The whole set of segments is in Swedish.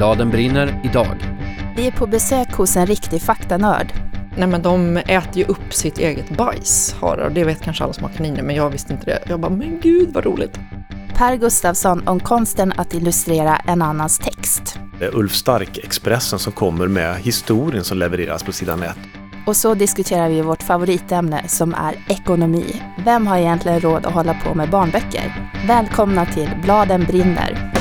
Bladen brinner idag. Vi är på besök hos en riktig faktanörd. Nej men de äter ju upp sitt eget bajs, harar. Det vet kanske alla som har kaniner, men jag visste inte det. Jag bara, men gud vad roligt. Per Gustafsson om konsten att illustrera en annans text. Det är Ulf Stark, Expressen, som kommer med historien som levereras på sidan 1. Och så diskuterar vi vårt favoritämne som är ekonomi. Vem har egentligen råd att hålla på med barnböcker? Välkomna till Bladen brinner.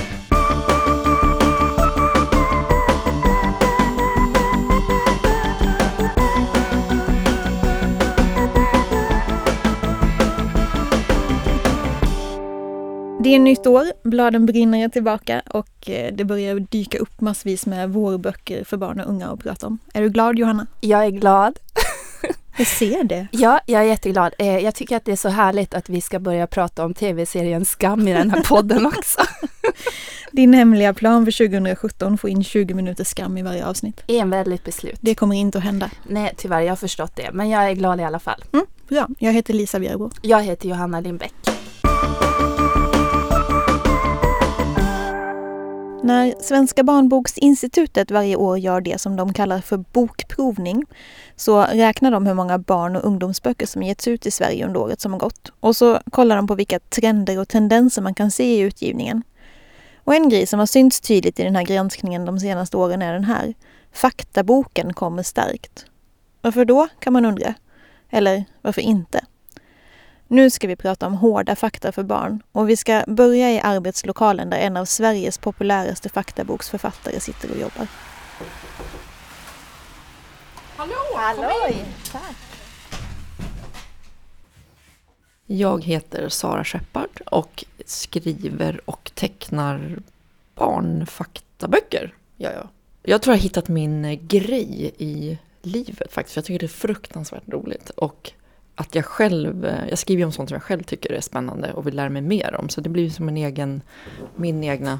Det är nytt år, bladen brinner är tillbaka och eh, det börjar dyka upp massvis med vårböcker för barn och unga att prata om. Är du glad Johanna? Jag är glad. Jag ser det. Ja, jag är jätteglad. Eh, jag tycker att det är så härligt att vi ska börja prata om tv-serien Skam i den här podden också. Din hemliga plan för 2017 får in 20 minuter skam i varje avsnitt. Enväldigt beslut. Det kommer inte att hända. Nej, tyvärr, jag har förstått det. Men jag är glad i alla fall. Mm, bra. Jag heter Lisa Bjärbro. Jag heter Johanna Lindbäck. När Svenska barnboksinstitutet varje år gör det som de kallar för bokprovning så räknar de hur många barn och ungdomsböcker som getts ut i Sverige under året som har gått. Och så kollar de på vilka trender och tendenser man kan se i utgivningen. Och en grej som har synts tydligt i den här granskningen de senaste åren är den här. Faktaboken kommer starkt. Varför då, kan man undra. Eller varför inte? Nu ska vi prata om hårda fakta för barn och vi ska börja i arbetslokalen där en av Sveriges populäraste faktaboksförfattare sitter och jobbar. Hallå! Tack! Jag heter Sara Shepard och skriver och tecknar barnfaktaböcker. Ja, ja. Jag tror jag har hittat min grej i livet faktiskt. Jag tycker det är fruktansvärt roligt. Och att jag själv, eh, jag skriver om sånt som jag själv tycker är spännande och vill lära mig mer om. Så det blir som en egen, min egna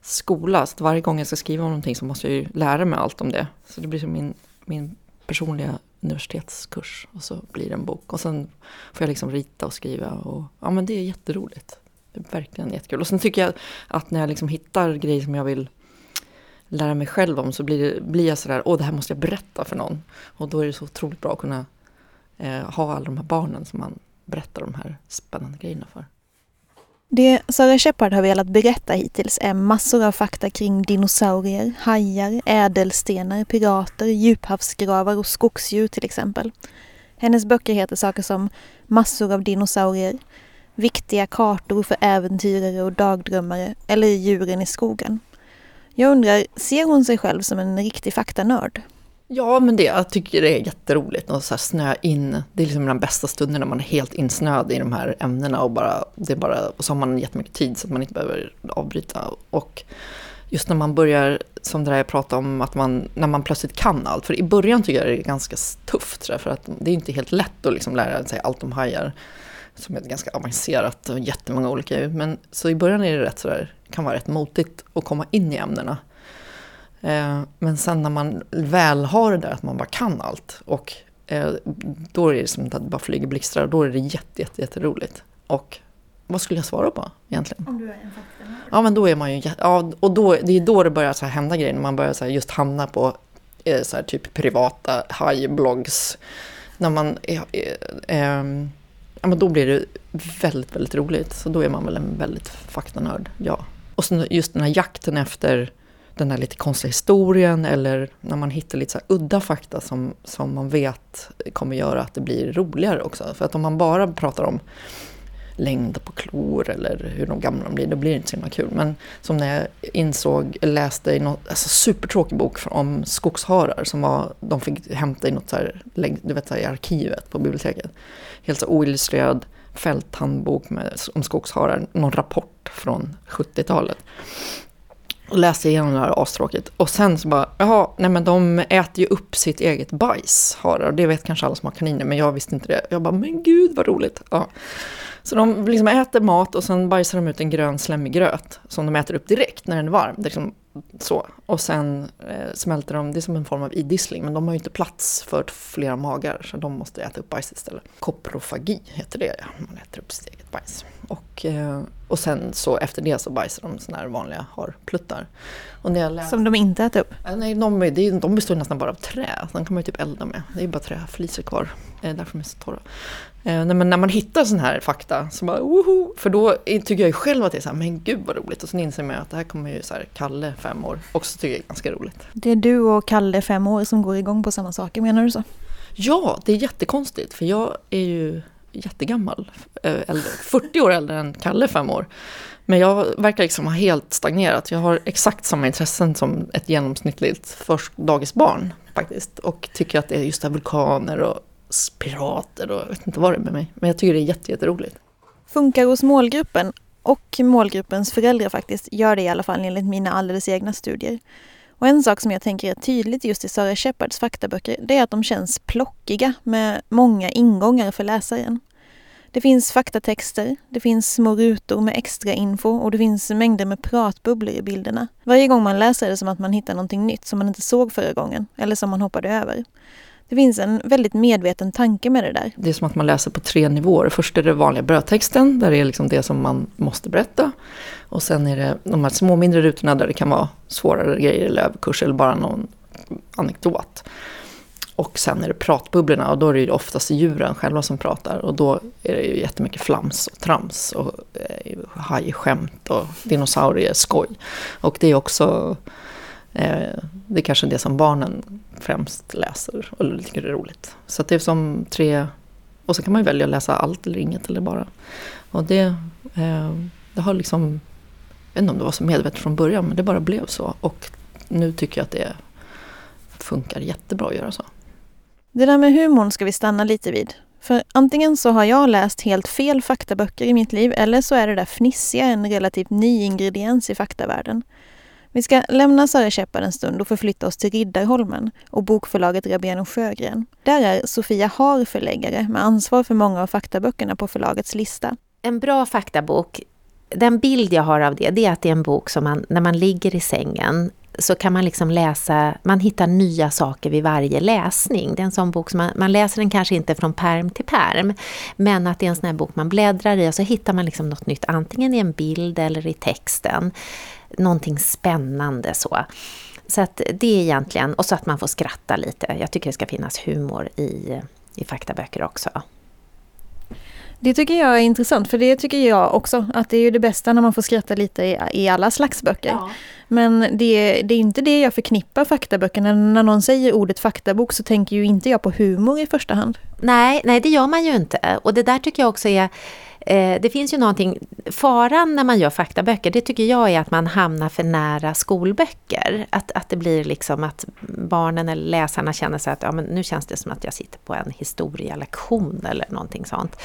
skola. Så varje gång jag ska skriva om någonting så måste jag ju lära mig allt om det. Så det blir som min, min personliga universitetskurs. Och så blir det en bok. Och sen får jag liksom rita och skriva. Och, ja men det är jätteroligt. Det är verkligen jättekul. Och sen tycker jag att när jag liksom hittar grejer som jag vill lära mig själv om så blir, det, blir jag sådär, åh det här måste jag berätta för någon. Och då är det så otroligt bra att kunna eh, ha alla de här barnen som man berättar de här spännande grejerna för. Det Sara Shepard har velat berätta hittills är massor av fakta kring dinosaurier, hajar, ädelstenar, pirater, djuphavsgravar och skogsdjur till exempel. Hennes böcker heter saker som Massor av dinosaurier, Viktiga kartor för äventyrare och dagdrömmare eller Djuren i skogen. Jag undrar, ser hon sig själv som en riktig faktanörd? Ja, men det, jag tycker det är jätteroligt att så här snöa in. Det är liksom den bästa stunden när man är helt insnöad i de här ämnena och bara, det är bara, och så har man jättemycket tid så att man inte behöver avbryta. Och just när man börjar, som det där jag pratade om, att man, när man plötsligt kan allt. För i början tycker jag det är ganska tufft, för att det är inte helt lätt att liksom lära sig allt om hajar. Som är ganska avancerat och jättemånga olika. Men så i början är det rätt sådär, kan vara rätt motigt att komma in i ämnena. Men sen när man väl har det där att man bara kan allt och då är det som att det bara flyger blixtar och då är det jätte, jätte, jätteroligt. Och vad skulle jag svara på egentligen? Om du är en faktanörd? Ja men då är man ju, ja och då, det är då det börjar så hända grejer, när man börjar så just hamna på så här typ privata hajblogs. När man, är, äh, ja men då blir det väldigt, väldigt roligt. Så då är man väl en väldigt faktanörd, ja. Och sen just den här jakten efter den här lite konstiga historien eller när man hittar lite så udda fakta som, som man vet kommer göra att det blir roligare också. För att om man bara pratar om längd på klor eller hur de gamla de blir, då blir det inte så himla kul. Men som när jag insåg, läste i någon alltså supertråkig bok om skogsharar som var, de fick hämta i något så här, du vet så här, i arkivet på biblioteket. Helt så oillustrerad fälthandbok med, om skogsharar, någon rapport från 70-talet. Och läste igenom det här astråkigt. Och sen så bara, jaha, nej men de äter ju upp sitt eget bajs, harar. och Det vet kanske alla som har kaniner, men jag visste inte det. Jag bara, men gud vad roligt. Ja. Så de liksom äter mat och sen bajsar de ut en grön slemmig gröt som de äter upp direkt när den är varm. Liksom så. Och sen eh, smälter de, det är som en form av idissling, men de har ju inte plats för flera magar så de måste äta upp bajs istället. Koprofagi heter det, ja. man äter upp sitt eget bajs och, eh, och sen så efter det så bajsar de såna här vanliga harpluttar. Och när jag läste, Som de inte äter upp? Nej, de, är- det är- de består nästan bara av trä. De kan man ju typ elda med. Det är bara träflisor kvar. Eh, därför de är så torra. Eh, nej, men när man hittar sån här fakta så bara woho! För då är- tycker jag ju själv att det är så här, men gud vad roligt. Och sen inser man att det här kommer ju så här, Kalle, fem år, också tycker jag är ganska roligt. Det är du och Kalle, fem år, som går igång på samma saker, menar du så? Ja, det är jättekonstigt för jag är ju jättegammal. Eh, äldre, 40 år äldre än Kalle, fem år. Men jag verkar liksom ha helt stagnerat. Jag har exakt samma intressen som ett genomsnittligt först dagisbarn faktiskt. Och tycker att det är just det här vulkaner och pirater och jag vet inte vad det är med mig. Men jag tycker det är jätte, jätteroligt. Funkar hos målgruppen och målgruppens föräldrar faktiskt gör det i alla fall enligt mina alldeles egna studier. Och en sak som jag tänker är tydligt just i Sara Shepards faktaböcker det är att de känns plockiga med många ingångar för läsaren. Det finns faktatexter, det finns små rutor med extra info och det finns mängder med pratbubblor i bilderna. Varje gång man läser är det som att man hittar någonting nytt som man inte såg förra gången eller som man hoppade över. Det finns en väldigt medveten tanke med det där. Det är som att man läser på tre nivåer. Först är det vanliga brödtexten, där det är liksom det som man måste berätta. Och sen är det de här små mindre rutorna där det kan vara svårare grejer, eller överkurs eller bara någon anekdot. Och sen är det pratbubblorna och då är det ju oftast djuren själva som pratar. Och då är det ju jättemycket flams och trams och eh, hajskämt och dinosaurieskoj. Och det är också, Eh, det är kanske det som barnen främst läser och tycker är roligt. Så att det är som tre, och så kan man ju välja att läsa allt eller inget eller bara. Och det, eh, det har liksom, jag vet inte om det var så medvetet från början men det bara blev så. Och nu tycker jag att det funkar jättebra att göra så. Det där med humorn ska vi stanna lite vid. För antingen så har jag läst helt fel faktaböcker i mitt liv eller så är det där fnissiga en relativt ny ingrediens i faktavärlden. Vi ska lämna Sara Shepard en stund och förflytta oss till Riddarholmen och bokförlaget Rabén och Sjögren. Där är Sofia Har förläggare med ansvar för många av faktaböckerna på förlagets lista. En bra faktabok, den bild jag har av det, det är att det är en bok som man, när man ligger i sängen, så kan man liksom läsa, man hittar nya saker vid varje läsning. Det är en sån bok som man, man läser den kanske inte från perm till perm, men att det är en sån här bok man bläddrar i och så hittar man liksom något nytt, antingen i en bild eller i texten. Någonting spännande så. Så att det är egentligen, och så att man får skratta lite. Jag tycker det ska finnas humor i, i faktaböcker också. Det tycker jag är intressant, för det tycker jag också, att det är ju det bästa när man får skratta lite i, i alla slags böcker. Men det, det är inte det jag förknippar faktaböckerna. När någon säger ordet faktabok så tänker ju inte jag på humor i första hand. Nej, nej, det gör man ju inte. Och det där tycker jag också är... Eh, det finns ju någonting... Faran när man gör faktaböcker, det tycker jag är att man hamnar för nära skolböcker. Att, att det blir liksom att barnen eller läsarna känner sig att ja, men nu känns det som att jag sitter på en historielektion eller någonting sånt.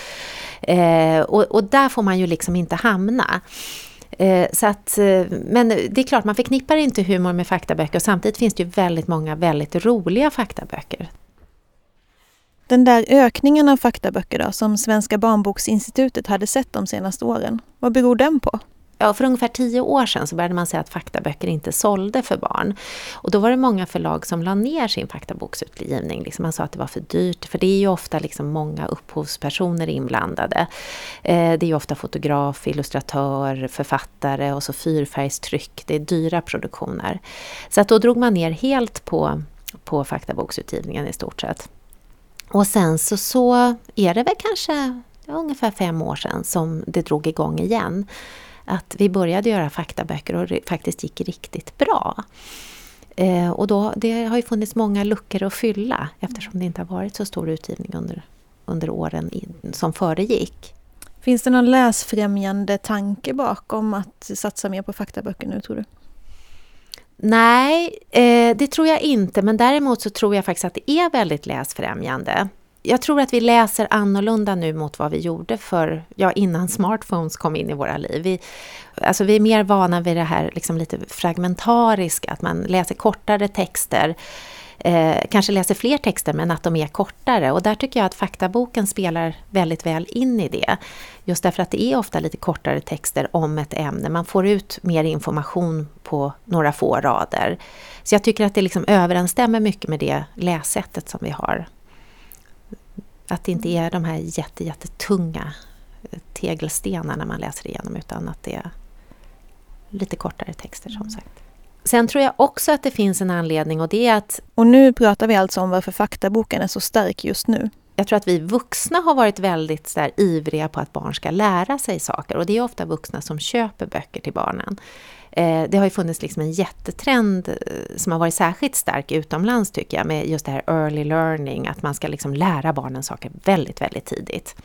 Eh, och, och där får man ju liksom inte hamna. Eh, Så att, eh, men det är klart, man förknippar inte humor med faktaböcker och samtidigt finns det ju väldigt många väldigt roliga faktaböcker. Den där ökningen av faktaböcker då, som Svenska barnboksinstitutet hade sett de senaste åren, vad beror den på? Ja, för ungefär tio år sedan så började man säga att faktaböcker inte sålde för barn. Och då var det många förlag som la ner sin faktaboksutgivning. Liksom man sa att det var för dyrt, för det är ju ofta liksom många upphovspersoner inblandade. Eh, det är ju ofta fotograf, illustratör, författare och så fyrfärgstryck. Det är dyra produktioner. Så att då drog man ner helt på, på faktaboksutgivningen i stort sett. Och sen så, så är det väl kanske ungefär fem år sedan som det drog igång igen att vi började göra faktaböcker och det faktiskt gick riktigt bra. Eh, och då, det har ju funnits många luckor att fylla eftersom det inte har varit så stor utgivning under, under åren i, som föregick. Finns det någon läsfrämjande tanke bakom att satsa mer på faktaböcker nu tror du? Nej, eh, det tror jag inte, men däremot så tror jag faktiskt att det är väldigt läsfrämjande. Jag tror att vi läser annorlunda nu mot vad vi gjorde för, ja, innan smartphones kom in i våra liv. Vi, alltså vi är mer vana vid det här liksom lite fragmentariska, att man läser kortare texter. Eh, kanske läser fler texter men att de är kortare och där tycker jag att faktaboken spelar väldigt väl in i det. Just därför att det är ofta lite kortare texter om ett ämne. Man får ut mer information på några få rader. Så jag tycker att det liksom överensstämmer mycket med det lässättet som vi har. Att det inte är de här jätte, jättetunga tegelstenar när man läser igenom utan att det är lite kortare texter som sagt. Sen tror jag också att det finns en anledning och det är att Och nu pratar vi alltså om varför faktaboken är så stark just nu jag tror att vi vuxna har varit väldigt så där, ivriga på att barn ska lära sig saker och det är ofta vuxna som köper böcker till barnen. Eh, det har ju funnits liksom en jättetrend eh, som har varit särskilt stark utomlands tycker jag med just det här early learning, att man ska liksom lära barnen saker väldigt, väldigt tidigt.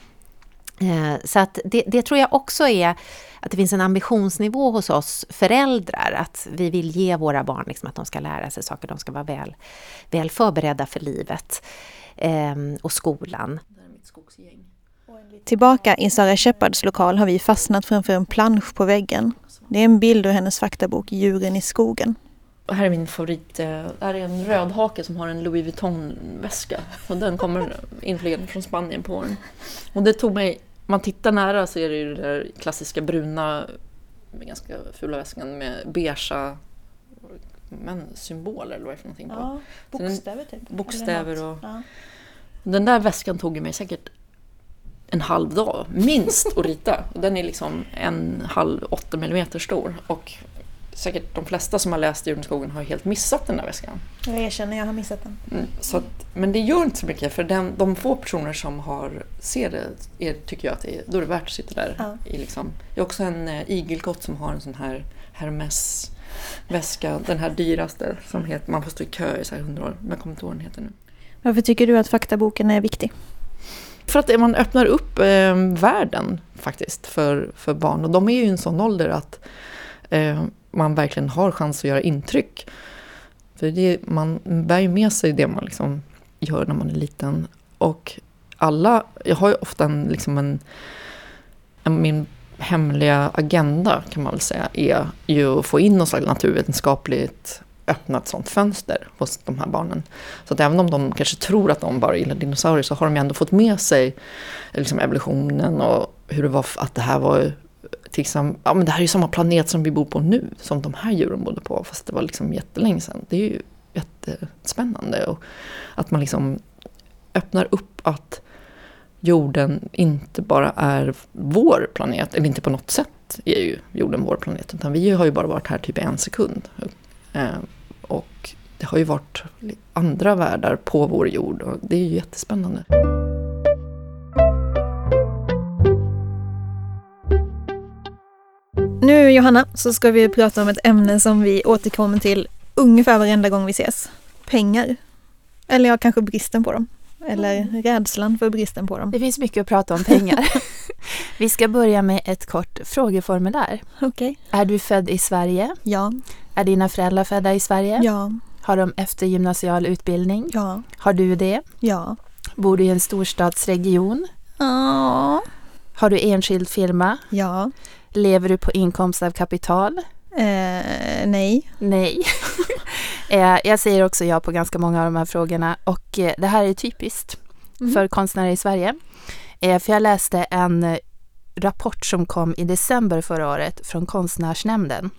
Eh, Så att det, det tror jag också är att det finns en ambitionsnivå hos oss föräldrar att vi vill ge våra barn liksom att de ska lära sig saker, de ska vara väl, väl förberedda för livet eh, och skolan. Tillbaka i Sara Sheppards lokal har vi fastnat framför en plansch på väggen. Det är en bild ur hennes faktabok Djuren i skogen. Och här är min favorit. eh, Det här är en rödhake som har en Louis Vuitton-väska. Och den kommer inflygande från Spanien på den. Och det tog mig... Man tittar nära så är det ju den där klassiska bruna, med ganska fula väskan med beigea men symboler eller vad är det för någonting på. bokstäver typ. Bokstäver och... Ja. Den där väskan tog mig säkert en halv dag, minst, att rita. Den är liksom en halv, åtta millimeter stor. Och säkert de flesta som har läst Djuren i skogen har helt missat den där väskan. Jag erkänner, jag har missat den. Mm, så att, men det gör inte så mycket, för den, de få personer som har, ser det, är, tycker jag att det är, då är det värt att sitta där. Ja. I liksom. Jag har också en eh, igelkott som har en sån här Hermes väska, den här dyraste, som heter, man får stå i kö i så här hundra år, men jag kommer inte ihåg vad den heter nu. Varför tycker du att faktaboken är viktig? För att man öppnar upp eh, världen faktiskt för, för barn. Och de är ju i en sån ålder att eh, man verkligen har chans att göra intryck. För det, man bär ju med sig det man liksom gör när man är liten. Och alla, jag har ju ofta en, liksom en, en min hemliga agenda kan man väl säga är ju att få in något slags naturvetenskapligt öppnat sånt fönster hos de här barnen. Så att även om de kanske tror att de bara gillar dinosaurier så har de ju ändå fått med sig liksom evolutionen och hur det var att det här var liksom, ja men det här är ju samma planet som vi bor på nu, som de här djuren bodde på, fast det var liksom jättelänge sedan. Det är ju jättespännande och att man liksom öppnar upp att jorden inte bara är vår planet, eller inte på något sätt är ju jorden vår planet, utan vi har ju bara varit här typ en sekund. Eh, och det har ju varit andra världar på vår jord och det är ju jättespännande. Nu Johanna så ska vi prata om ett ämne som vi återkommer till ungefär varenda gång vi ses. Pengar. Eller ja, kanske bristen på dem. Eller rädslan för bristen på dem. Det finns mycket att prata om pengar. Vi ska börja med ett kort frågeformulär. Okej. Är du född i Sverige? Ja, Är dina föräldrar födda i Sverige? ja, Har de eftergymnasial utbildning? ja, Har du det? ja. Bor du i en storstadsregion? Ja. Har du enskild firma? Ja. Lever du på inkomst av kapital? Eh, nej. Nej. Eh, Jag säger också ja på ganska många av de här frågorna och eh, det här är typiskt Mm. för konstnärer i Sverige. Eh, För jag läste en rapport som kom i december förra året från Konstnärsnämnden.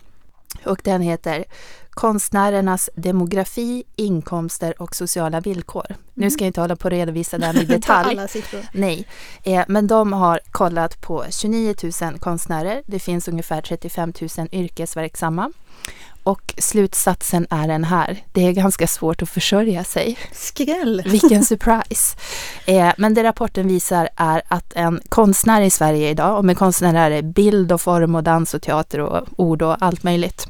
Och den heter Konstnärernas demografi, inkomster och sociala villkor. Nu ska jag inte hålla på och redovisa den i Ta detalj. Nej, eh, men de har kollat på 29 000 konstnärer. Det finns ungefär 35 000 yrkesverksamma. Och slutsatsen är den här. Det är ganska svårt att försörja sig. Skräll. Vilken surprise! Eh, men det rapporten visar är att en konstnär i Sverige idag, och med konstnärer är det bild och form och dans och teater och ord och allt möjligt.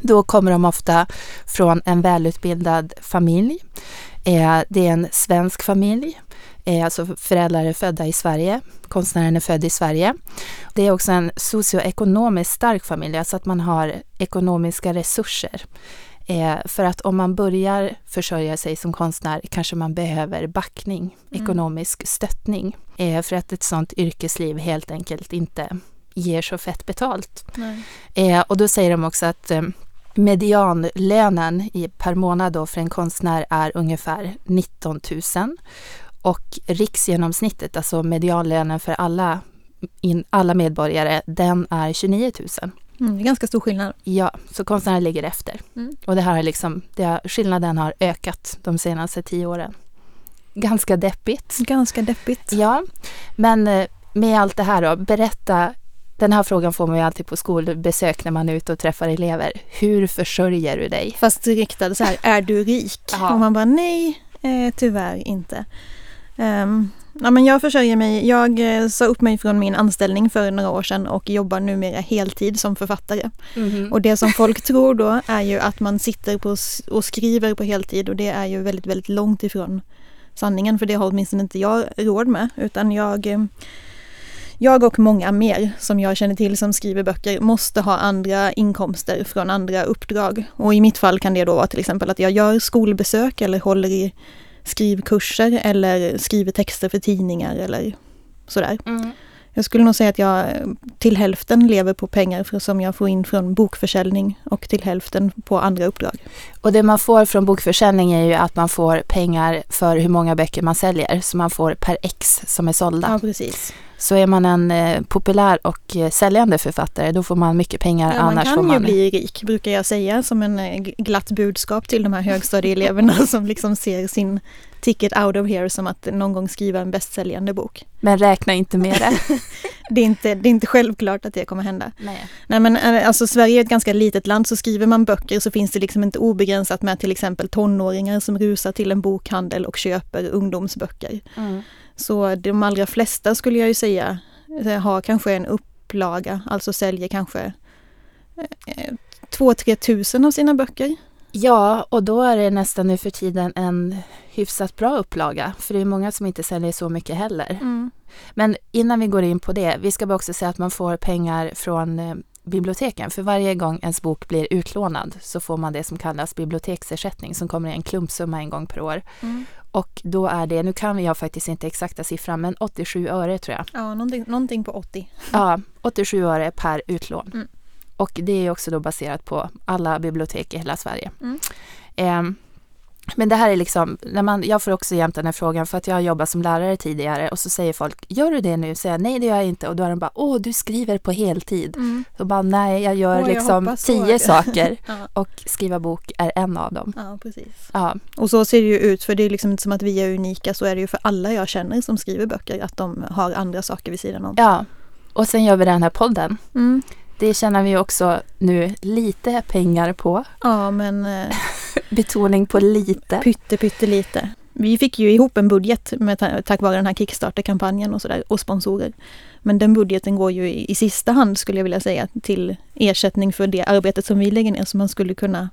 Då kommer de ofta från en välutbildad familj. Eh, det är en svensk familj. Eh, alltså föräldrar är födda i Sverige. Konstnären är född i Sverige. Det är också en socioekonomiskt stark familj, alltså att man har ekonomiska resurser. Eh, för att om man börjar försörja sig som konstnär kanske man behöver backning, Mm. ekonomisk stöttning. Eh, för att ett sånt yrkesliv helt enkelt inte ger så fett betalt. Nej. Och då säger de också att medianlönen per månad då för en konstnär är ungefär 19 000. Och riksgenomsnittet, alltså medianlönen för alla, in, alla medborgare, den är 29 000. Mm, det är ganska stor skillnad. Ja, så konstnärer ligger efter. Mm. Och det här är liksom, det har, skillnaden har ökat de senaste tio åren. Ganska deppigt. Ganska deppigt. Ja, men eh, med allt det här då, berätta. Den här frågan får man ju alltid på skolbesök när man är ute och träffar elever. Hur försörjer du dig? Fast riktad så här, är du rik? Jaha. Och man bara nej, eh, tyvärr inte. Ehm, ja, men jag försörjer mig. Jag eh, sa upp mig från min anställning för några år sedan och jobbar numera heltid som författare. Och det som folk tror då är ju att man sitter på och skriver på heltid och det är ju väldigt, väldigt långt ifrån sanningen för det har åtminstone inte jag råd med utan jag eh, jag och många mer som jag känner till som skriver böcker måste ha andra inkomster från andra uppdrag. Och i mitt fall kan det då vara till exempel att jag gör skolbesök eller håller i skrivkurser eller skriver texter för tidningar eller sådär. Mm. Jag skulle nog säga att jag till hälften lever på pengar som jag får in från bokförsäljning och till hälften på andra uppdrag. Och det man får från bokförsäljning är ju att man får pengar för hur många böcker man säljer. Så man får per ex som är sålda. Ja, precis. Så är man en eh, populär och eh, säljande författare då får man mycket pengar. Ja, man annars kan får ju man... bli rik, brukar jag säga som en eh, glatt budskap till de här högstadieeleverna som liksom ser sin ticket out of here som att någon gång skriva en bästsäljande bok. Men räkna inte med det. Det är inte, det är inte självklart att det kommer hända. Nej. Nej men eh, alltså Sverige är ett ganska litet land så skriver man böcker så finns det liksom inte obegränsat med till exempel tonåringar som rusar till en bokhandel och köper ungdomsböcker. Mm. Så de allra flesta skulle jag ju säga eh, har kanske en upplaga, alltså säljer kanske eh, två, tre tusen av sina böcker. Ja, och då är det nästan nu för tiden en hyfsat bra upplaga. För det är många som inte säljer så mycket heller. Men innan vi går in på det, vi ska bara också säga att man får pengar från eh, biblioteken. För varje gång ens bok blir utlånad så får man det som kallas biblioteksersättning som kommer i en klumpsumma en gång per år. Mm. Och då är det, nu kan jag faktiskt inte exakta siffran, men 87 öre tror jag. Ja, någonting, någonting på 80. Ja, 87 öre per utlån. Mm. Och det är också då baserat på alla bibliotek i hela Sverige. Mm. Ehm, men det här är liksom, när man, jag får också jämt den här frågan för att jag har jobbat som lärare tidigare och så säger folk, gör du det nu? Säger jag, nej det gör jag inte. Och då är de bara, åh du skriver på heltid. Så bara, nej jag gör Åh, jag liksom så. tio saker Ja, och skriva bok är en av dem. ja, precis. Ja, Och så ser det ju ut, för det är liksom inte som att vi är unika, så är det ju för alla jag känner som skriver böcker, att de har andra saker vid sidan om. ja. Och sen gör vi den här podden. Mm. Det tjänar vi också nu lite pengar på. Ja, men eh, Betoning på lite. pytte, pyttelite. Vi fick ju ihop en budget med, ta- tack vare den här Kickstarter-kampanjen och sådär, och sponsorer. Men den budgeten går ju i, i sista hand, skulle jag vilja säga, till ersättning för det arbetet som vi lägger ner. Så man skulle kunna,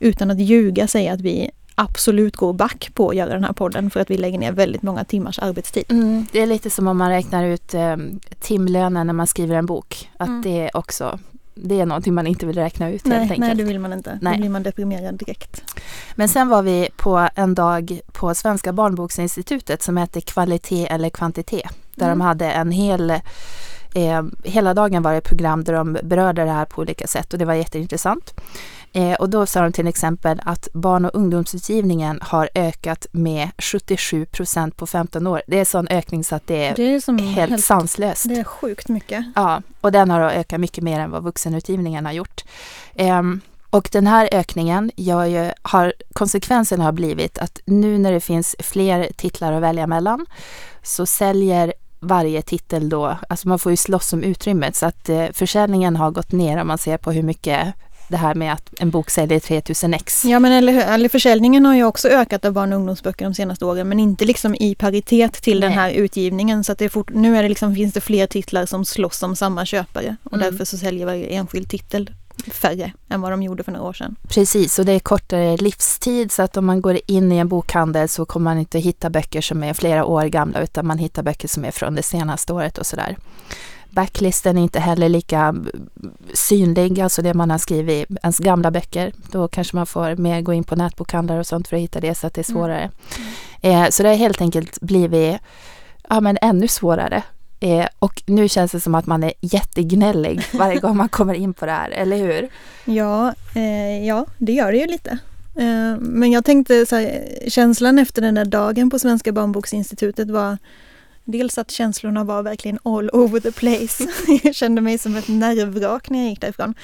utan att ljuga, säga att vi absolut går back på att göra den här podden för att vi lägger ner väldigt många timmars arbetstid. Mm, det är lite som om man räknar ut eh, timlönen när man skriver en bok. Att Mm. det är också, det är någonting man inte vill räkna ut helt Nej, enkelt. nej, det vill man inte. Nej. Då blir man deprimerad direkt. Men sen var vi på en dag på Svenska barnboksinstitutet som heter Kvalitet eller kvantitet. Där Mm. de hade en hel, eh, hela dagen var det program där de berörde det här på olika sätt och det var jätteintressant. Eh, och då sa de till exempel att barn och ungdomsutgivningen har ökat med 77 procent på 15 år. Det är sån ökning så att det är Det är som helt, sanslöst. Det är sjukt mycket. Ja, och den har ökat mycket mer än vad vuxenutgivningen har gjort. Ehm, och den här ökningen gör ju, har, konsekvensen har blivit att nu när det finns fler titlar att välja mellan så säljer varje titel då, alltså man får ju slåss om utrymmet så att eh, försäljningen har gått ner om man ser på hur mycket det här med att en bok säljer 3000 ex. Ja men eller, eller försäljningen har ju också ökat av barn och ungdomsböcker de senaste åren men inte liksom i paritet till den Nej. här utgivningen. Så att det är fort, nu är det liksom, finns det fler titlar som slåss om samma köpare och Mm. därför så säljer varje enskild titel färre än vad de gjorde för några år sedan. Precis, och det är kortare livstid så att om man går in i en bokhandel så kommer man inte hitta böcker som är flera år gamla utan man hittar böcker som är från det senaste året och sådär. Backlisten är inte heller lika synlig, alltså det man har skrivit, ens gamla böcker. Då kanske man får mer gå in på nätbokhandlar och sånt för att hitta det så att det är Mm. svårare. Eh, så det har helt enkelt blivit ja, men ännu svårare. Eh, och nu känns det som att man är jättegnällig varje gång man kommer in på det här, eller hur? Ja, eh, ja det gör det ju lite. Eh, men jag tänkte så här, känslan efter den där dagen på Svenska barnboksinstitutet var Dels att känslorna var verkligen all over the place. jag kände mig som ett nervvrak när jag gick därifrån.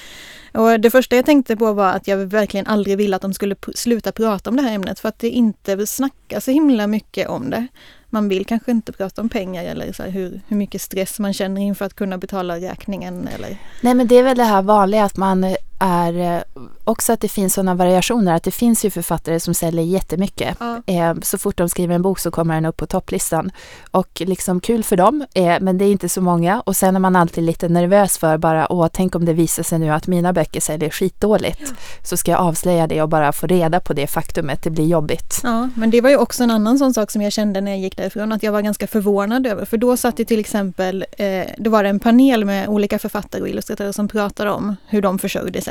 Och det första jag tänkte på var att jag verkligen aldrig ville att de skulle sluta prata om det här ämnet för att det inte snackas så himla mycket om det. Man vill kanske inte prata om pengar eller så hur, hur mycket stress man känner inför att kunna betala räkningen. Eller... Nej men det är väl det här vanliga att man är eh, också att det finns sådana variationer att det finns ju författare som säljer jättemycket. Ja. Eh, så fort de skriver en bok så kommer den upp på topplistan. Och liksom kul för dem, eh, men det är inte så många. Och sen är man alltid lite nervös för bara, åh, tänk om det visar sig nu att mina böcker säljer skitdåligt. Ja. Så ska jag avslöja det och bara få reda på det faktumet, det blir jobbigt. Ja, men det var ju också en annan sån sak som jag kände när jag gick därifrån, att jag var ganska förvånad över. För då satt det till exempel, eh, då var det en panel med olika författare och illustratörer som pratade om hur de försörjde sig.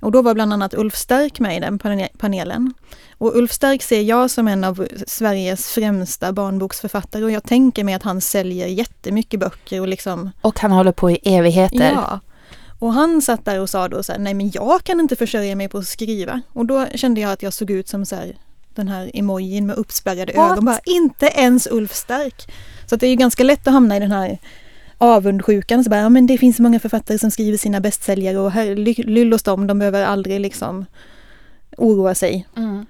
Och då var bland annat Ulf Stark med i den panelen. Och Ulf Stark ser jag som en av Sveriges främsta barnboksförfattare och jag tänker mig att han säljer jättemycket böcker och liksom... Och han håller på i evigheter. Ja. Och han satt där och sa då så här, nej men jag kan inte försörja mig på att skriva. Och då kände jag att jag såg ut som så här, den här emojin med uppspärrade What? ögon. Bara, inte ens Ulf Stark. Så det är ju ganska lätt att hamna i den här avundsjukan. Så bara, ja, men det finns många författare som skriver sina bästsäljare och här, lyll hos dem, de behöver aldrig liksom oroa sig. Mm.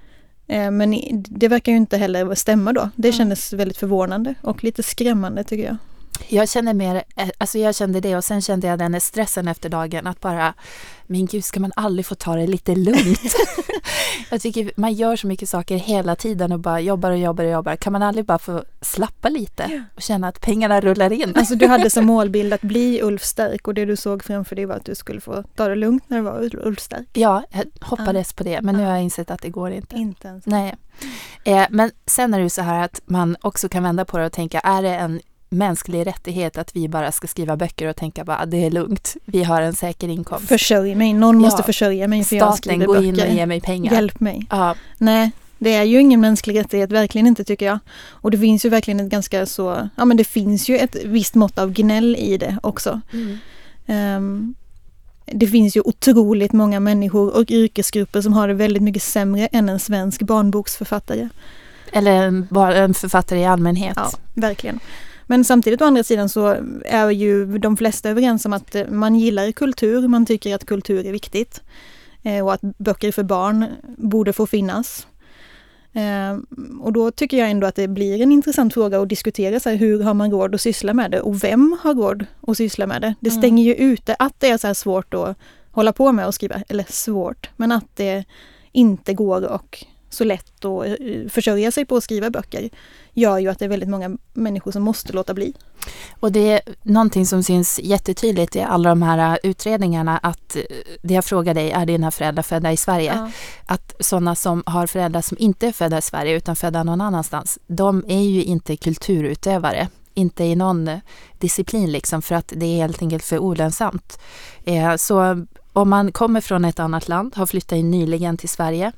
Eh, men det verkar ju inte heller stämma då. Det mm. kändes väldigt förvånande och lite skrämmande tycker jag. Jag känner mer, eh, alltså jag kände det och sen kände jag den stressen efter dagen att bara, men gud ska man aldrig få ta det lite lugnt? jag tycker man gör så mycket saker hela tiden och bara jobbar och jobbar och jobbar. Kan man aldrig bara få slappa lite och känna att pengarna rullar in? alltså du hade som målbild att bli Ulf Stark och det du såg framför dig var att du skulle få ta det lugnt när du var Ulf Stark? Ja, jag hoppades på det men nu har jag insett att det går inte. Inte ens. Nej. Eh, men sen är det ju så här att man också kan vända på det och tänka, är det en mänsklig rättighet att vi bara ska skriva böcker och tänka bara det är lugnt, vi har en säker inkomst. Försörj mig, någon måste försörja mig för jag skriver böcker. Staten, gå in och ge mig pengar. Hjälp mig. Ja. Nej, det är ju ingen mänsklig rättighet, verkligen inte tycker jag. Och det finns ju verkligen ett ganska så, ja men det finns ju ett visst mått av gnäll i det också. Mm. Um, det finns ju otroligt många människor och yrkesgrupper som har det väldigt mycket sämre än en svensk barnboksförfattare. Eller en, en författare i allmänhet. Ja, verkligen. Men samtidigt å andra sidan så är ju de flesta överens om att man gillar kultur, man tycker att kultur är viktigt. Eh, och att böcker för barn borde få finnas. Eh, och då tycker jag ändå att det blir en intressant fråga att diskutera så här, hur har man råd att syssla med det och vem har råd att syssla med det? Det mm. stänger ju ute att det är så här svårt att hålla på med och skriva, eller svårt, men att det inte går och så lätt att eh, försörja sig på att skriva böcker gör ju att det är väldigt många människor som måste låta bli. Och det är någonting som syns jättetydligt i alla de här äh, utredningarna att äh, det jag frågar dig, är dina föräldrar födda i Sverige? Ja. Att sådana som har föräldrar som inte är födda i Sverige utan födda någon annanstans, de är ju inte kulturutövare inte i någon disciplin liksom för att det är helt enkelt för olönsamt. Eh, så om man kommer från ett annat land, har flyttat in nyligen till Sverige,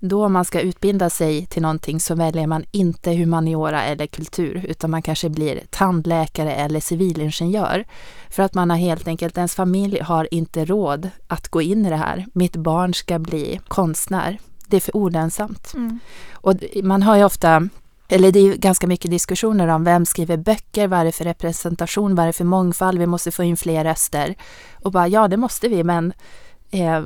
då man ska utbilda sig till någonting så väljer man inte humaniora eller kultur utan man kanske blir tandläkare eller civilingenjör. För att man har helt enkelt, ens familj har inte råd att gå in i det här. Mitt barn ska bli konstnär. Det är för olönsamt. Mm. Och man har ju ofta eller det är ju ganska mycket diskussioner om vem skriver böcker, vad är det för representation, vad är det för mångfald, vi måste få in fler röster. Och bara ja, det måste vi, men eh,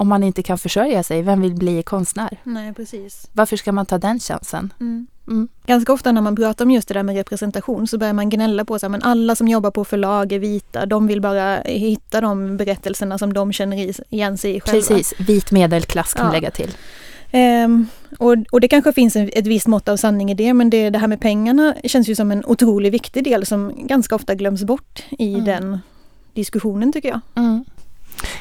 om man inte kan försörja sig, vem vill bli konstnär? Nej, precis. Varför ska man ta den chansen? Mm. Mm. Ganska ofta när man pratar om just det där med representation så börjar man gnälla på att alla som jobbar på förlag är vita. De vill bara hitta de berättelserna som de känner igen sig i själva. Precis, vit medelklass kan ja. lägga till. Um, och, och, det kanske finns en, ett visst mått av sanning i det men det, det här med pengarna känns ju som en otroligt viktig del som ganska ofta glöms bort i mm. den diskussionen tycker jag. Mm.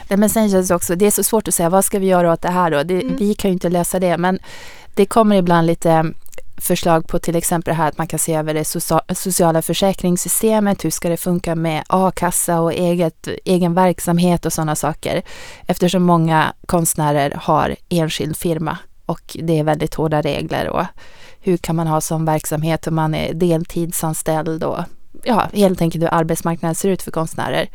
Men sen känns det också, det är så svårt att säga, vad ska vi göra åt det här då? Det, mm. Vi kan ju inte lösa det, men det kommer ibland lite förslag på till exempel det här att man kan se över det sociala försäkringssystemet. Hur ska det funka med a-kassa och eget, egen verksamhet och sådana saker? Eftersom många konstnärer har enskild firma och det är väldigt hårda regler och hur kan man ha som verksamhet om man är deltidsanställd och ja, helt enkelt hur arbetsmarknaden ser ut för konstnärer.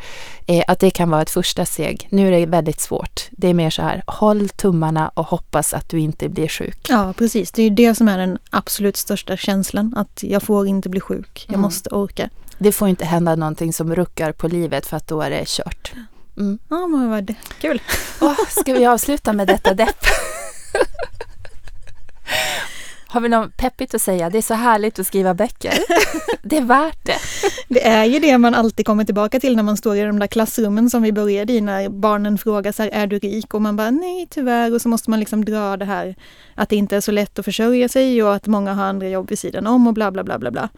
Eh, att det kan vara ett första steg. Nu är det väldigt svårt. Det är mer så här, håll tummarna och hoppas att du inte blir sjuk. Ja, precis. Det är ju det som är den absolut största känslan. Att jag får inte bli sjuk. Jag Mm. måste orka. Det får inte hända någonting som ruckar på livet för att då är det kört. Mm. Ja, men vad det. Kul. Åh, ska vi avsluta med detta depp? Har vi något peppigt att säga? Det är så härligt att skriva böcker. Det är värt det. Det är ju det man alltid kommer tillbaka till när man står i de där klassrummen som vi började i när barnen frågar så här, är du rik? Och man bara nej tyvärr och så måste man liksom dra det här att det inte är så lätt att försörja sig och att många har andra jobb vid sidan om och bla bla bla bla bla.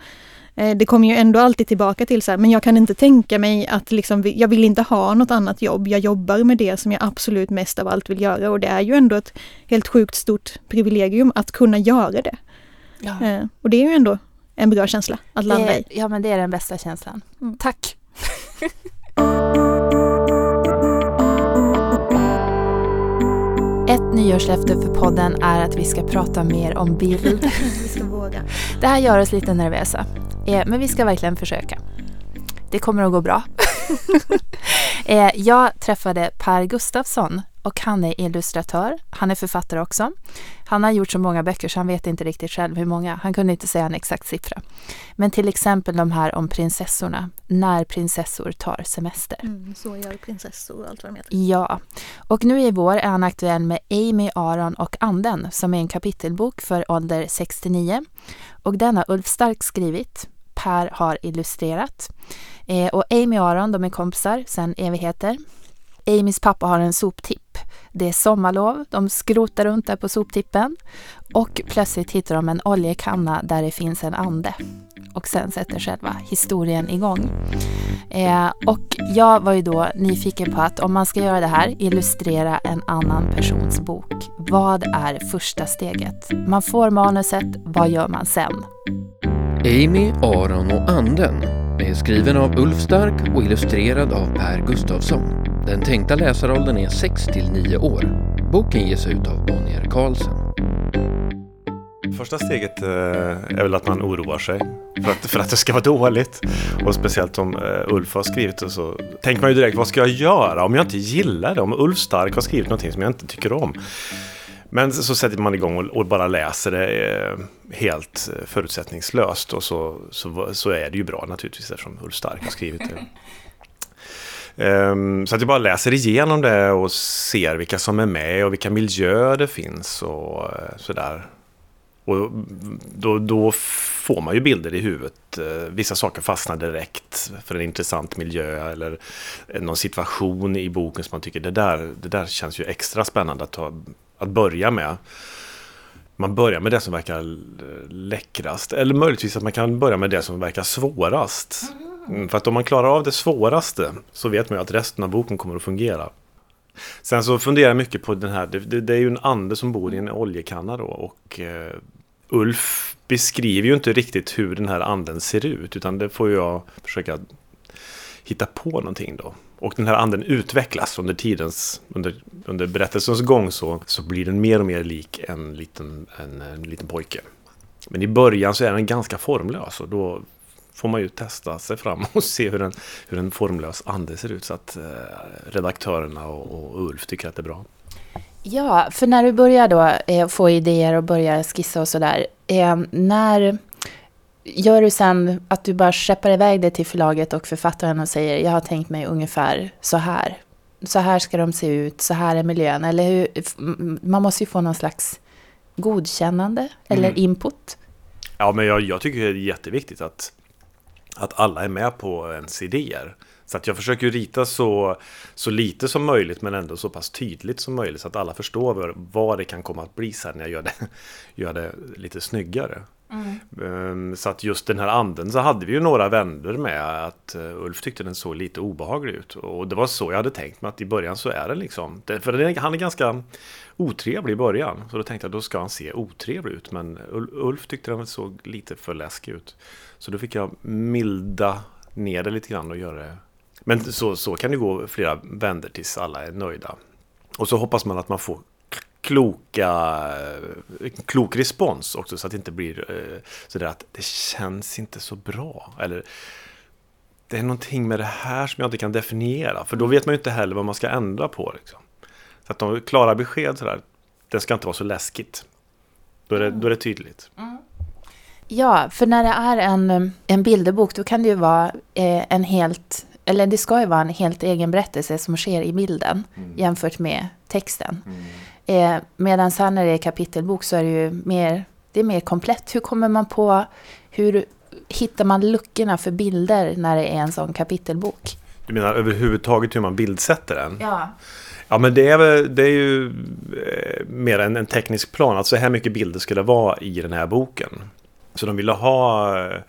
Eh, Det kommer ju ändå alltid tillbaka till så här, men jag kan inte tänka mig att liksom, jag vill inte ha något annat jobb. Jag jobbar med det som jag absolut mest av allt vill göra och det är ju ändå ett helt sjukt stort privilegium att kunna göra det. Ja. Eh, Och det är ju ändå en bra känsla att landa i. Det, ja, men det är den bästa känslan. Mm. Tack! Ett nyårslöfte för podden är att vi ska prata mer om bild. Vi ska våga. Det här gör oss lite nervösa, men vi ska verkligen försöka. Det kommer att gå bra. Eh, Jag träffade Per Gustafsson och han är illustratör. Han är författare också. Han har gjort så många böcker så han vet inte riktigt själv hur många. Han kunde inte säga en exakt siffra. Men till exempel de här om prinsessorna, när prinsessor tar semester. Mm, så gör prinsessor och allt vad de heter. Ja, och nu i vår är han aktuell med Amy, Aron och Anden som är en kapitelbok för ålder 69. Och den har Ulf Stark skrivit. Per har illustrerat. Eh, och Amy och Aron, de är kompisar sedan evigheter. Amys pappa har en soptipp. Det är sommarlov, de skrotar runt där på soptippen och plötsligt hittar de en oljekanna där det finns en ande. Och sen sätter själva historien igång. Eh, och jag var ju då nyfiken på att om man ska göra det här, illustrera en annan persons bok. Vad är första steget? Man får manuset, vad gör man sen? Amy, Aron och Anden är skriven av Ulf Stark och illustrerad av Per Gustafsson. Den tänkta läsaråldern är 6 till 9 år. Boken ges ut av Bonnier Carlsen. Första steget eh, är väl att man oroar sig för att, för att det ska vara dåligt. Och speciellt om eh, Ulf har skrivit det så tänker man ju direkt, vad ska jag göra om jag inte gillar det? Om Ulf Stark har skrivit någonting som jag inte tycker om. Men så sätter man igång och, och bara läser det eh, helt eh, förutsättningslöst och så, så, så är det ju bra naturligtvis eftersom Ulf Stark har skrivit det. Ehm, så att jag bara läser igenom det och ser vilka som är med och vilka miljöer det finns och eh, sådär. Och då, då får man ju bilder i huvudet. Vissa saker fastnar direkt för en intressant miljö eller någon situation i boken som man tycker det där, det där känns ju extra spännande att, ta, att börja med. Man börjar med det som verkar läckrast eller möjligtvis att man kan börja med det som verkar svårast. Mm, För att om man klarar av det svåraste så vet man ju att resten av boken kommer att fungera. Sen så funderar jag mycket på den här, det, det, det är ju en ande som bor i en oljekanna då och eh, Ulf beskriver ju inte riktigt hur den här anden ser ut utan det får jag försöka hitta på någonting då. Och den här anden utvecklas under tidens, under, under berättelsens gång så, så blir den mer och mer lik en liten, en, en liten pojke. Men i början så är den ganska formlös och då får man ju testa sig fram och se hur en, hur en formlös ande ser ut så att eh, redaktörerna och, och Ulf tycker att det är bra. Ja, för när du börjar då eh, få idéer och börjar skissa och sådär, eh, när gör du sen att du bara skeppar iväg det till förlaget och författaren och säger jag har tänkt mig ungefär så här. Så här ska de se ut, så här är miljön. Eller hur, man måste ju få någon slags godkännande eller Mm. input. Ja, men jag, jag tycker det är jätteviktigt att, att alla är med på ens idéer. Så att jag försöker rita så, så lite som möjligt men ändå så pass tydligt som möjligt så att alla förstår vad det kan komma att bli sen när jag gör det, gör det lite snyggare. Mm. Ehm, så att just den här anden så hade vi ju några vänder med att eh, Ulf tyckte den såg lite obehaglig ut. Och det var så jag hade tänkt mig att i början så är den liksom, för han är ganska otrevlig i början. Så då tänkte jag då ska han se otrevlig ut. Men Ulf tyckte den såg lite för läskig ut. Så då fick jag milda ner det lite grann och göra det. Men så, så kan det gå flera vänder tills alla är nöjda. Och så hoppas man att man får kloka, klok respons också så att det inte blir eh, sådär att det känns inte så bra. Eller det är någonting med det här som jag inte kan definiera. För då vet man ju inte heller vad man ska ändra på. Liksom. Så att de klara besked sådär, det ska inte vara så läskigt. Då är det, då är det tydligt. Ja, för när det är en, en bilderbok då kan det ju vara eh, en helt, eller det ska ju vara en helt egen berättelse som sker i bilden jämfört med texten. Eh, Medan sen när det är kapitelbok så är det ju mer, det är mer komplett. Hur kommer man på, hur hittar man luckorna för bilder när det är en sån kapitelbok? Du menar överhuvudtaget hur man bildsätter den? Ja. Ja men det är, väl, det är ju eh, mer en, en teknisk plan. Alltså så här mycket bilder skulle vara i den här boken. Så de ville ha eh,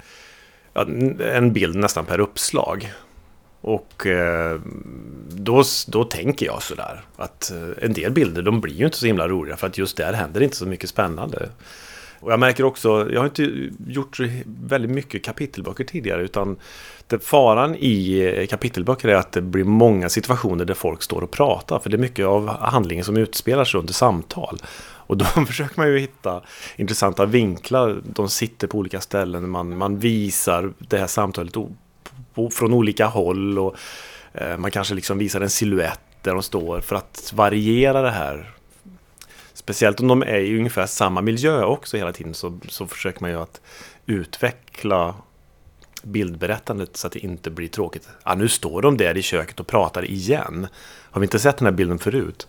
en bild nästan per uppslag. Och eh, då, då tänker jag sådär att eh, en del bilder de blir ju inte så himla roliga för att just där händer inte så mycket spännande. Och jag märker också, jag har inte gjort så väldigt mycket kapitelböcker tidigare utan det, faran i eh, kapitelböcker är att det blir många situationer där folk står och pratar för det är mycket av handlingen som utspelar sig under samtal. Och då försöker man ju hitta intressanta vinklar. De sitter på olika ställen, man, man visar det här samtalet på- från olika håll och eh, man kanske liksom visar en siluett där de står för att variera det här Speciellt om de är i ungefär samma miljö också hela tiden så, så försöker man ju att utveckla bildberättandet så att det inte blir tråkigt. Ja, nu står de där i köket och pratar igen. Har vi inte sett den här bilden förut?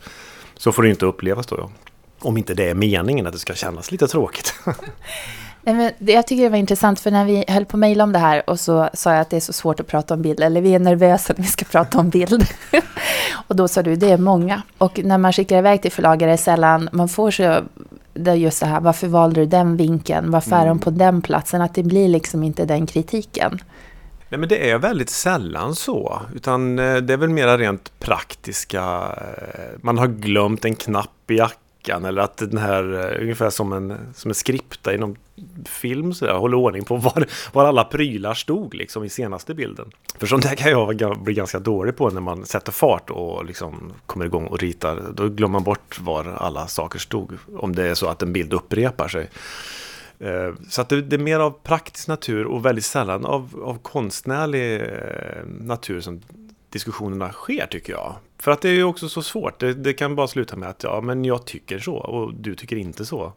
Så får det inte upplevas då. Om inte det är meningen att det ska kännas lite tråkigt. Men jag tycker det var intressant för när vi höll på att mejla om det här och så sa jag att det är så svårt att prata om bild, eller vi är nervösa när vi ska prata om bild. och då sa du, det är många. Och när man skickar iväg till förlag är det sällan man får så, det är just det här, varför valde du den vinkeln, varför är de på den platsen, att det blir liksom inte den kritiken. Nej men det är väldigt sällan så. Utan eh, det är väl mera rent praktiska. eh, Man har glömt en knapp i jackan. Eller att den här, eh, ungefär som en, som en skripta i någon film så där, håller ordning på var, var alla prylar stod liksom i senaste bilden. För sånt där kan jag bli ganska dålig på när man sätter fart och liksom kommer igång och ritar. Då glömmer man bort var alla saker stod. Om det är så att en bild upprepar sig. Eh, så att det, det är mer av praktisk natur och väldigt sällan av, av konstnärlig eh, natur som diskussionerna sker tycker jag. För att det är ju också så svårt. Det, det kan bara sluta med att ja, men jag tycker så och du tycker inte så.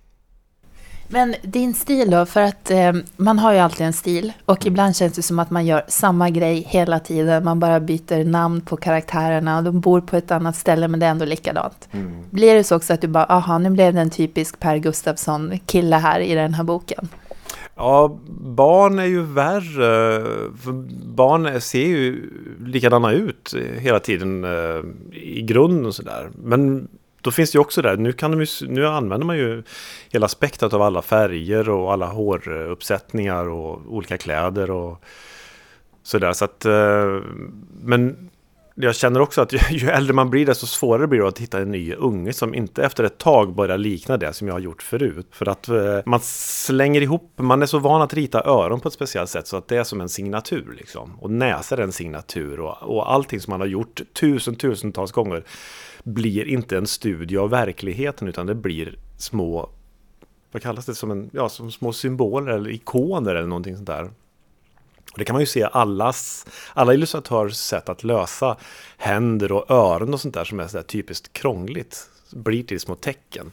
Men din stil då, för att eh, man har ju alltid en stil och ibland känns det som att man gör samma grej hela tiden. Man bara byter namn på karaktärerna och de bor på ett annat ställe men det är ändå likadant. Blir det så också att du bara, aha, nu blev det en typisk Per Gustafsson kille här i den här boken? Ja, barn är ju värre. Barn ser ju likadana ut hela tiden eh, i grunden och sådär. Men då finns det ju också där, nu, kan de ju, nu använder man ju hela spektrat av alla färger och alla håruppsättningar och olika kläder och sådär. Så att, eh, men jag känner också att ju, ju äldre man blir desto svårare blir det att hitta en ny unge som inte efter ett tag börjar likna det som jag har gjort förut. För att eh, man slänger ihop, man är så van att rita öron på ett speciellt sätt så att det är som en signatur liksom. Och näsa är en signatur och, och allting som man har gjort tusen, tusentals gånger blir inte en studie av verkligheten utan det blir små, vad kallas det, som, en, ja, som små symboler eller ikoner eller någonting sånt där. Och det kan man ju se allas, alla illustratörers sätt att lösa händer och öron och sånt där som är sådär typiskt krångligt. Blir till små tecken.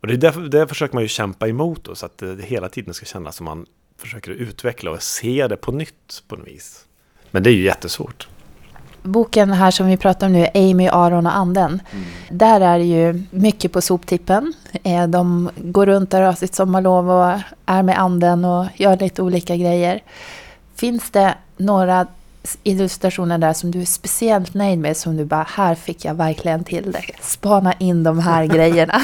Och det, är därför, det försöker man ju kämpa emot då, så att det hela tiden ska kännas som man försöker utveckla och se det på nytt på något vis. Men det är ju jättesvårt. Boken här som vi pratar om nu, Amy, Aron och anden. Där är det ju mycket på soptippen. Eh, De går runt där och har sitt sommarlov och är med anden och gör lite olika grejer. Finns det några illustrationer där som du är speciellt nöjd med? Som du bara, här fick jag verkligen till det. Spana in de här grejerna.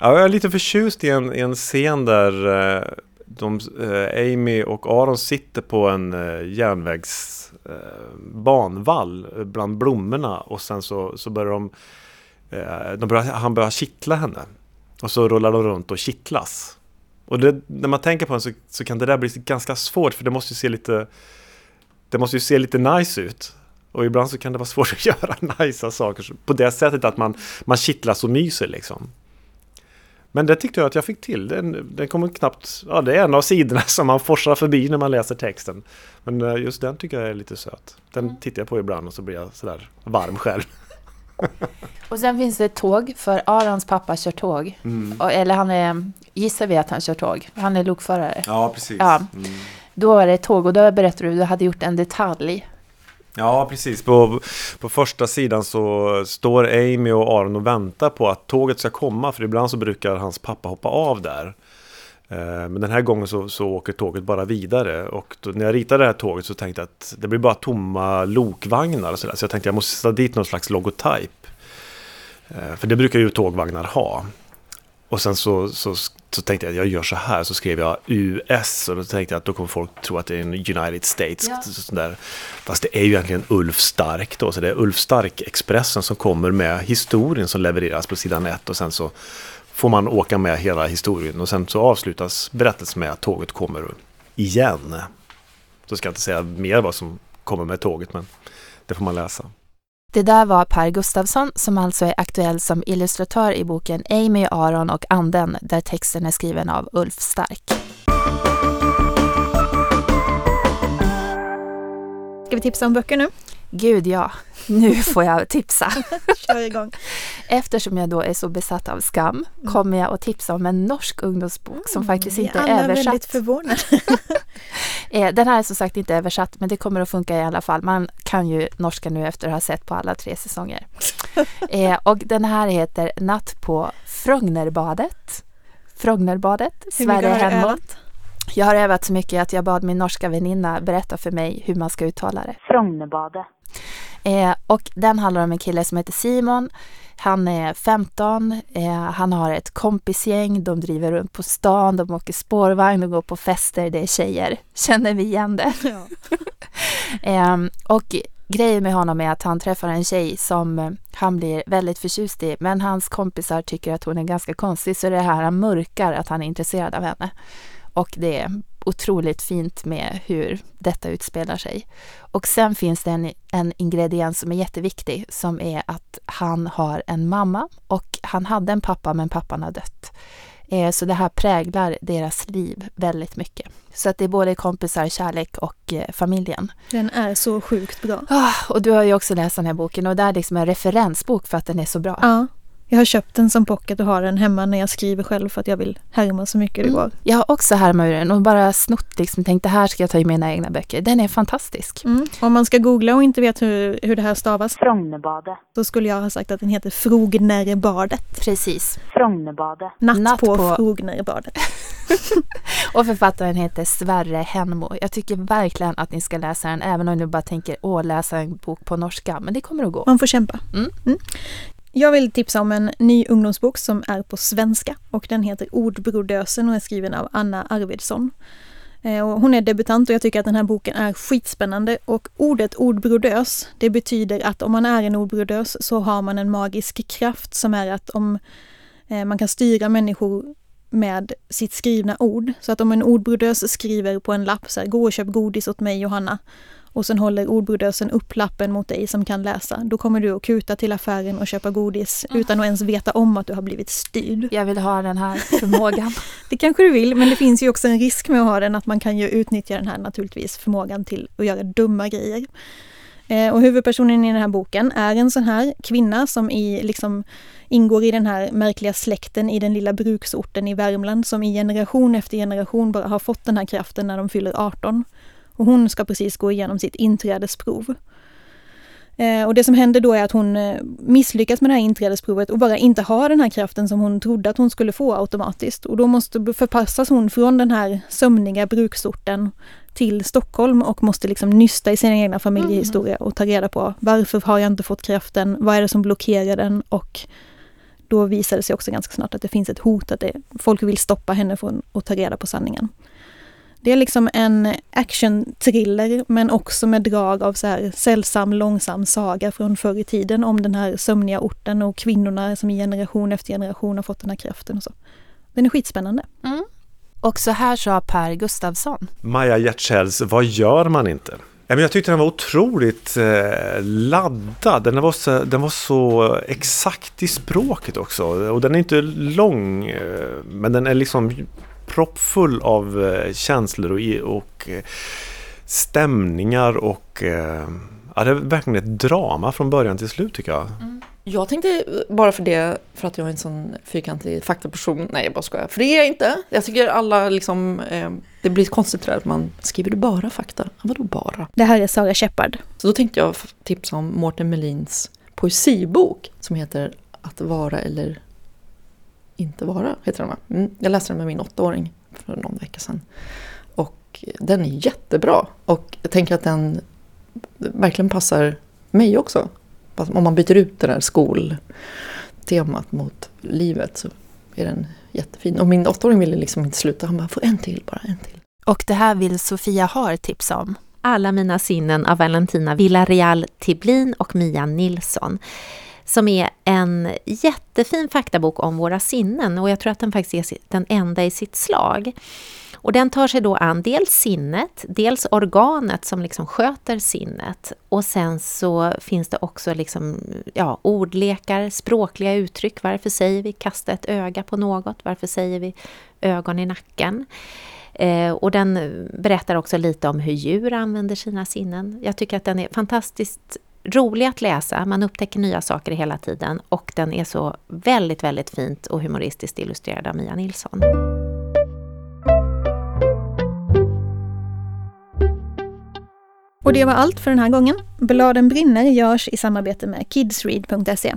Ja, jag är lite förtjust i en, i en scen där eh, de, eh, Amy och Aron sitter på en eh, järnvägs banvall eh, bland blommorna och sen så, så börjar de, de börjar, han börjar kittla henne. Och så rullar de runt och kittlas. Och det, när man tänker på det så, så kan det där bli ganska svårt för det måste ju se lite Det måste ju se lite nice ut. Och ibland så kan det vara svårt att göra nice saker på det sättet att man, man kittlas och myser liksom. Men det tyckte jag att jag fick till. Den, den kommer knappt... Ja, det är en av sidorna som man forsar förbi när man läser texten. Men eh, just den tycker jag är lite söt. Den Mm. tittar jag på ibland och så blir jag sådär varm själv. Och sen finns det ett tåg, för Arons pappa kör tåg. Och, eller han är, gissar vi att han kör tåg. Han är lokförare. Ja, precis. Ja. Då var det tåg och då berättade du, du hade gjort en detalj. Ja, precis. På, på första sidan så står Amy och Aron och väntar på att tåget ska komma. För ibland så brukar hans pappa hoppa av där. Eh, Men den här gången så, så åker tåget bara vidare. Och då, när jag ritade det här tåget så tänkte jag att det blir bara tomma lokvagnar och sådär. Så jag tänkte att jag måste sätta dit någon slags logotyp. Eh, För det brukar ju tågvagnar ha. Och sen så, så, så tänkte jag att jag gör så här, så skrev jag US och då tänkte jag att då kommer folk tro att det är en United States. Ja. Så, sån där. Fast det är ju egentligen Ulf Stark då, så det är Ulf Stark-expressen som kommer med historien som levereras på sidan ett och sen så får man åka med hela historien och sen så avslutas berättelsen med att tåget kommer igen. Så ska jag inte säga mer vad som kommer med tåget men det får man läsa. Det där var Per Gustafsson som alltså är aktuell som illustratör i boken Amy, Aron och anden där texten är skriven av Ulf Stark. Ska vi tipsa om böcker nu? Gud ja, nu får jag tipsa. Kör igång. Eftersom jag då är så besatt av skam kommer jag att tipsa om en norsk ungdomsbok som faktiskt inte är är alla väldigt översatt. förvånade. Eh, Den här är som sagt inte översatt men det kommer att funka i alla fall. Man kan ju norska nu efter att ha sett på alla tre säsonger. Eh, och den här heter Natt på Frognerbadet. Frognerbadet, Sverige hemåt. Jag har övat så mycket att jag bad min norska väninna berätta för mig hur man ska uttala det. Frognerbadet. Eh, och den handlar om en kille som heter Simon. Han är 15, eh, han har ett kompisgäng, de driver runt på stan, de åker spårvagn, de går på fester, det är tjejer. Känner vi igen det? Ja. Ehm, och grejen med honom är att han träffar en tjej som eh, han blir väldigt förtjust i, men hans kompisar tycker att hon är ganska konstig, så det är här han mörkar att han är intresserad av henne. Och det otroligt fint med hur detta utspelar sig. Och sen finns det en, en ingrediens som är jätteviktig, som är att han har en mamma och han hade en pappa, men pappan har dött. Eh, Så det här präglar deras liv väldigt mycket. Så att det är både kompisar, kärlek och eh, familjen. Den är så sjukt bra. Ah, och du har ju också läst den här boken och det är liksom en referensbok för att den är så bra. Ja, jag har köpt den som pocket och har den hemma när jag skriver själv för att jag vill härma så mycket det Mm. går. Jag har också härmat ur den och bara snott liksom, tänkt det här ska jag ta i mina egna böcker. Den är fantastisk. Mm. Om man ska googla och inte vet hur, hur det här stavas Frognerbadet. så skulle jag ha sagt att den heter Frognerbadet. Precis. Frognerbadet. Natt, Natt på, på- Frognerbadet. Och författaren heter Sverre Henmo. Jag tycker verkligen att ni ska läsa den, även om ni bara tänker åh, läsa en bok på norska. Men det kommer att gå. Man får kämpa. Mm. Jag vill tipsa om en ny ungdomsbok som är på svenska och den heter Ordbrodösen och är skriven av Anna Arvidsson. Eh, hon är debutant och jag tycker att den här boken är skitspännande och ordet ordbrodös det betyder att om man är en ordbrodös så har man en magisk kraft som är att om eh, man kan styra människor med sitt skrivna ord. Så att om en ordbrodös skriver på en lapp så här, gå och köp godis åt mig Johanna och sen håller ordbrodösen upp lappen mot dig som kan läsa. Då kommer du att kuta till affären och köpa godis utan att ens veta om att du har blivit styrd. Jag vill ha den här förmågan. Det kanske du vill, men det finns ju också en risk med att ha den att man kan ju utnyttja den här naturligtvis förmågan till att göra dumma grejer. Eh, och huvudpersonen i den här boken är en sån här kvinna som i, liksom, ingår i den här märkliga släkten i den lilla bruksorten i Värmland som i generation efter generation bara har fått den här kraften när de fyller 18. Och hon ska precis gå igenom sitt inträdesprov. Eh, och det som händer då är att hon eh, misslyckas med det här inträdesprovet och bara inte har den här kraften som hon trodde att hon skulle få automatiskt. Och då måste förpassas hon från den här sömniga bruksorten till Stockholm och måste liksom nysta i sin egna familjehistoria och ta reda på varför har jag inte fått kraften, vad är det som blockerar den och då visar det sig också ganska snart att det finns ett hot, att det, folk vill stoppa henne från att ta reda på sanningen. Det är liksom en action-thriller men också med drag av så här sällsam, långsam saga från förr i tiden om den här sömniga orten och kvinnorna som i generation efter generation har fått den här kraften och så. Den är skitspännande. Mm. Och så här sa Per Gustafsson. Maja Gärtzells Vad gör man inte? Ja, men jag tyckte den var otroligt eh, laddad. Den var, så, den var så exakt i språket också. Och den är inte lång, eh, men den är liksom proppfull av eh, känslor och, och eh, stämningar och eh, ja, det är verkligen ett drama från början till slut tycker jag. Jag tänkte bara för det, för att jag är en sån fyrkantig faktaperson, nej jag bara skojar, för det är jag inte. Jag tycker alla liksom, eh, det blir konstigt där att man skriver du bara fakta? Ja, Vadå bara? Det här är Sara Shepard. Så då tänkte jag tipsa om Mårten Melins poesibok som heter Att vara eller inte vara, heter den va? Mm, jag läste den med min åttaåring för någon vecka sedan. Och den är jättebra. Och jag tänker att den verkligen passar mig också. Fast Om man byter ut det där skoltemat mot livet så är den jättefin. Och min åttaåring ville liksom inte sluta, han bara, få en till bara, en till. Och det här vill Sofia Har tipsa om. Alla mina sinnen av Valentina Villarreal Tiblin och Mia Nilsson. Som är en jättefin faktabok om våra sinnen och jag tror att den faktiskt är den enda i sitt slag. Och den tar sig då an dels sinnet, dels organet som liksom sköter sinnet och sen så finns det också liksom, ja, ordlekar, språkliga uttryck. Varför säger vi kasta ett öga på något? Varför säger vi ögon i nacken? Eh, och den berättar också lite om hur djur använder sina sinnen. Jag tycker att den är fantastiskt rolig att läsa. Man upptäcker nya saker hela tiden och den är så väldigt, väldigt fint och humoristiskt illustrerad av Mia Nilsson. Och det var allt för den här gången. Bladen brinner görs i samarbete med kidsread.se,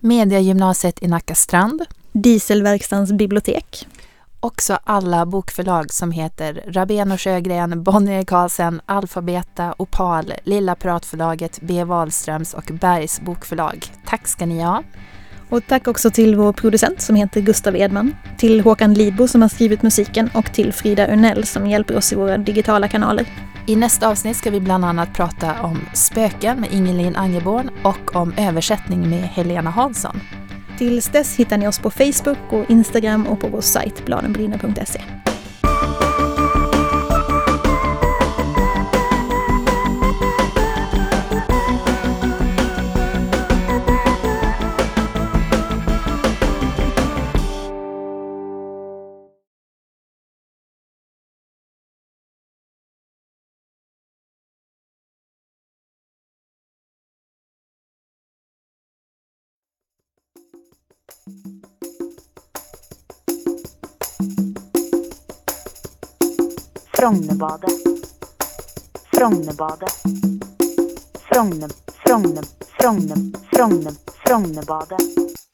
Mediagymnasiet i Nacka strand. Dieselverkstans bibliotek, Också alla bokförlag som heter Rabén och Sjögren, Bonnier Carlsen, Alfabeta, Opal, Lilla Piratförlaget, B. Wahlströms och Bergs bokförlag. Tack ska ni ha. Och tack också till vår producent som heter Gustav Edman, till Håkan Lidbo som har skrivit musiken och till Frida Örnell som hjälper oss i våra digitala kanaler. I nästa avsnitt ska vi bland annat prata om spöken med Ingelin Angeborn och om översättning med Helena Hansson. Tills dess hittar ni oss på Facebook och Instagram och på vår sajt bladenbrinner.se. Frognerbadet. Frognerbadet. Frogner, Frogner, Frogner, Frogner, Frognerbadet.